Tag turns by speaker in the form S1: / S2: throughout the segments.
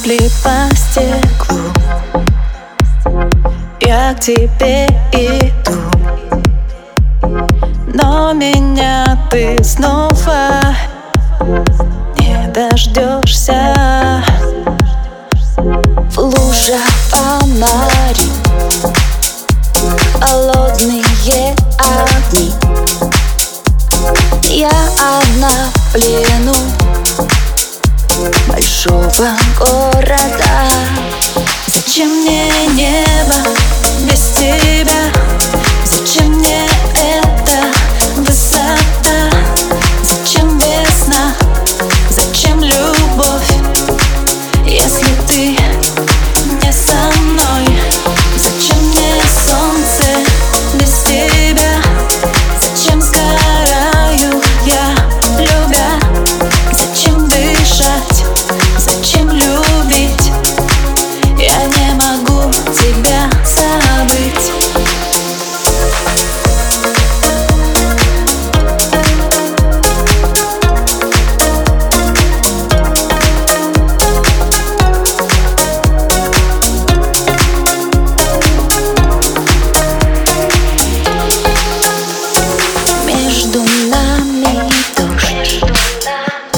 S1: капли по стеклу. Я к тебе иду. Но меня ты снова Не дождешься.
S2: Лужа фонари Холодные огни. Я одна в плену. Большого города
S1: Зачем мне небо без тебя?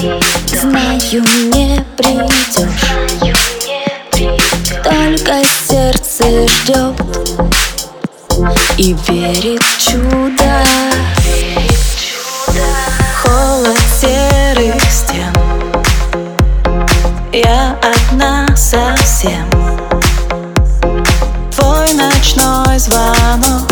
S2: Знаю, не придешь. Только сердце ждет И верит в чудо.
S1: Холод серых стен. Я одна совсем. Твой ночной звонок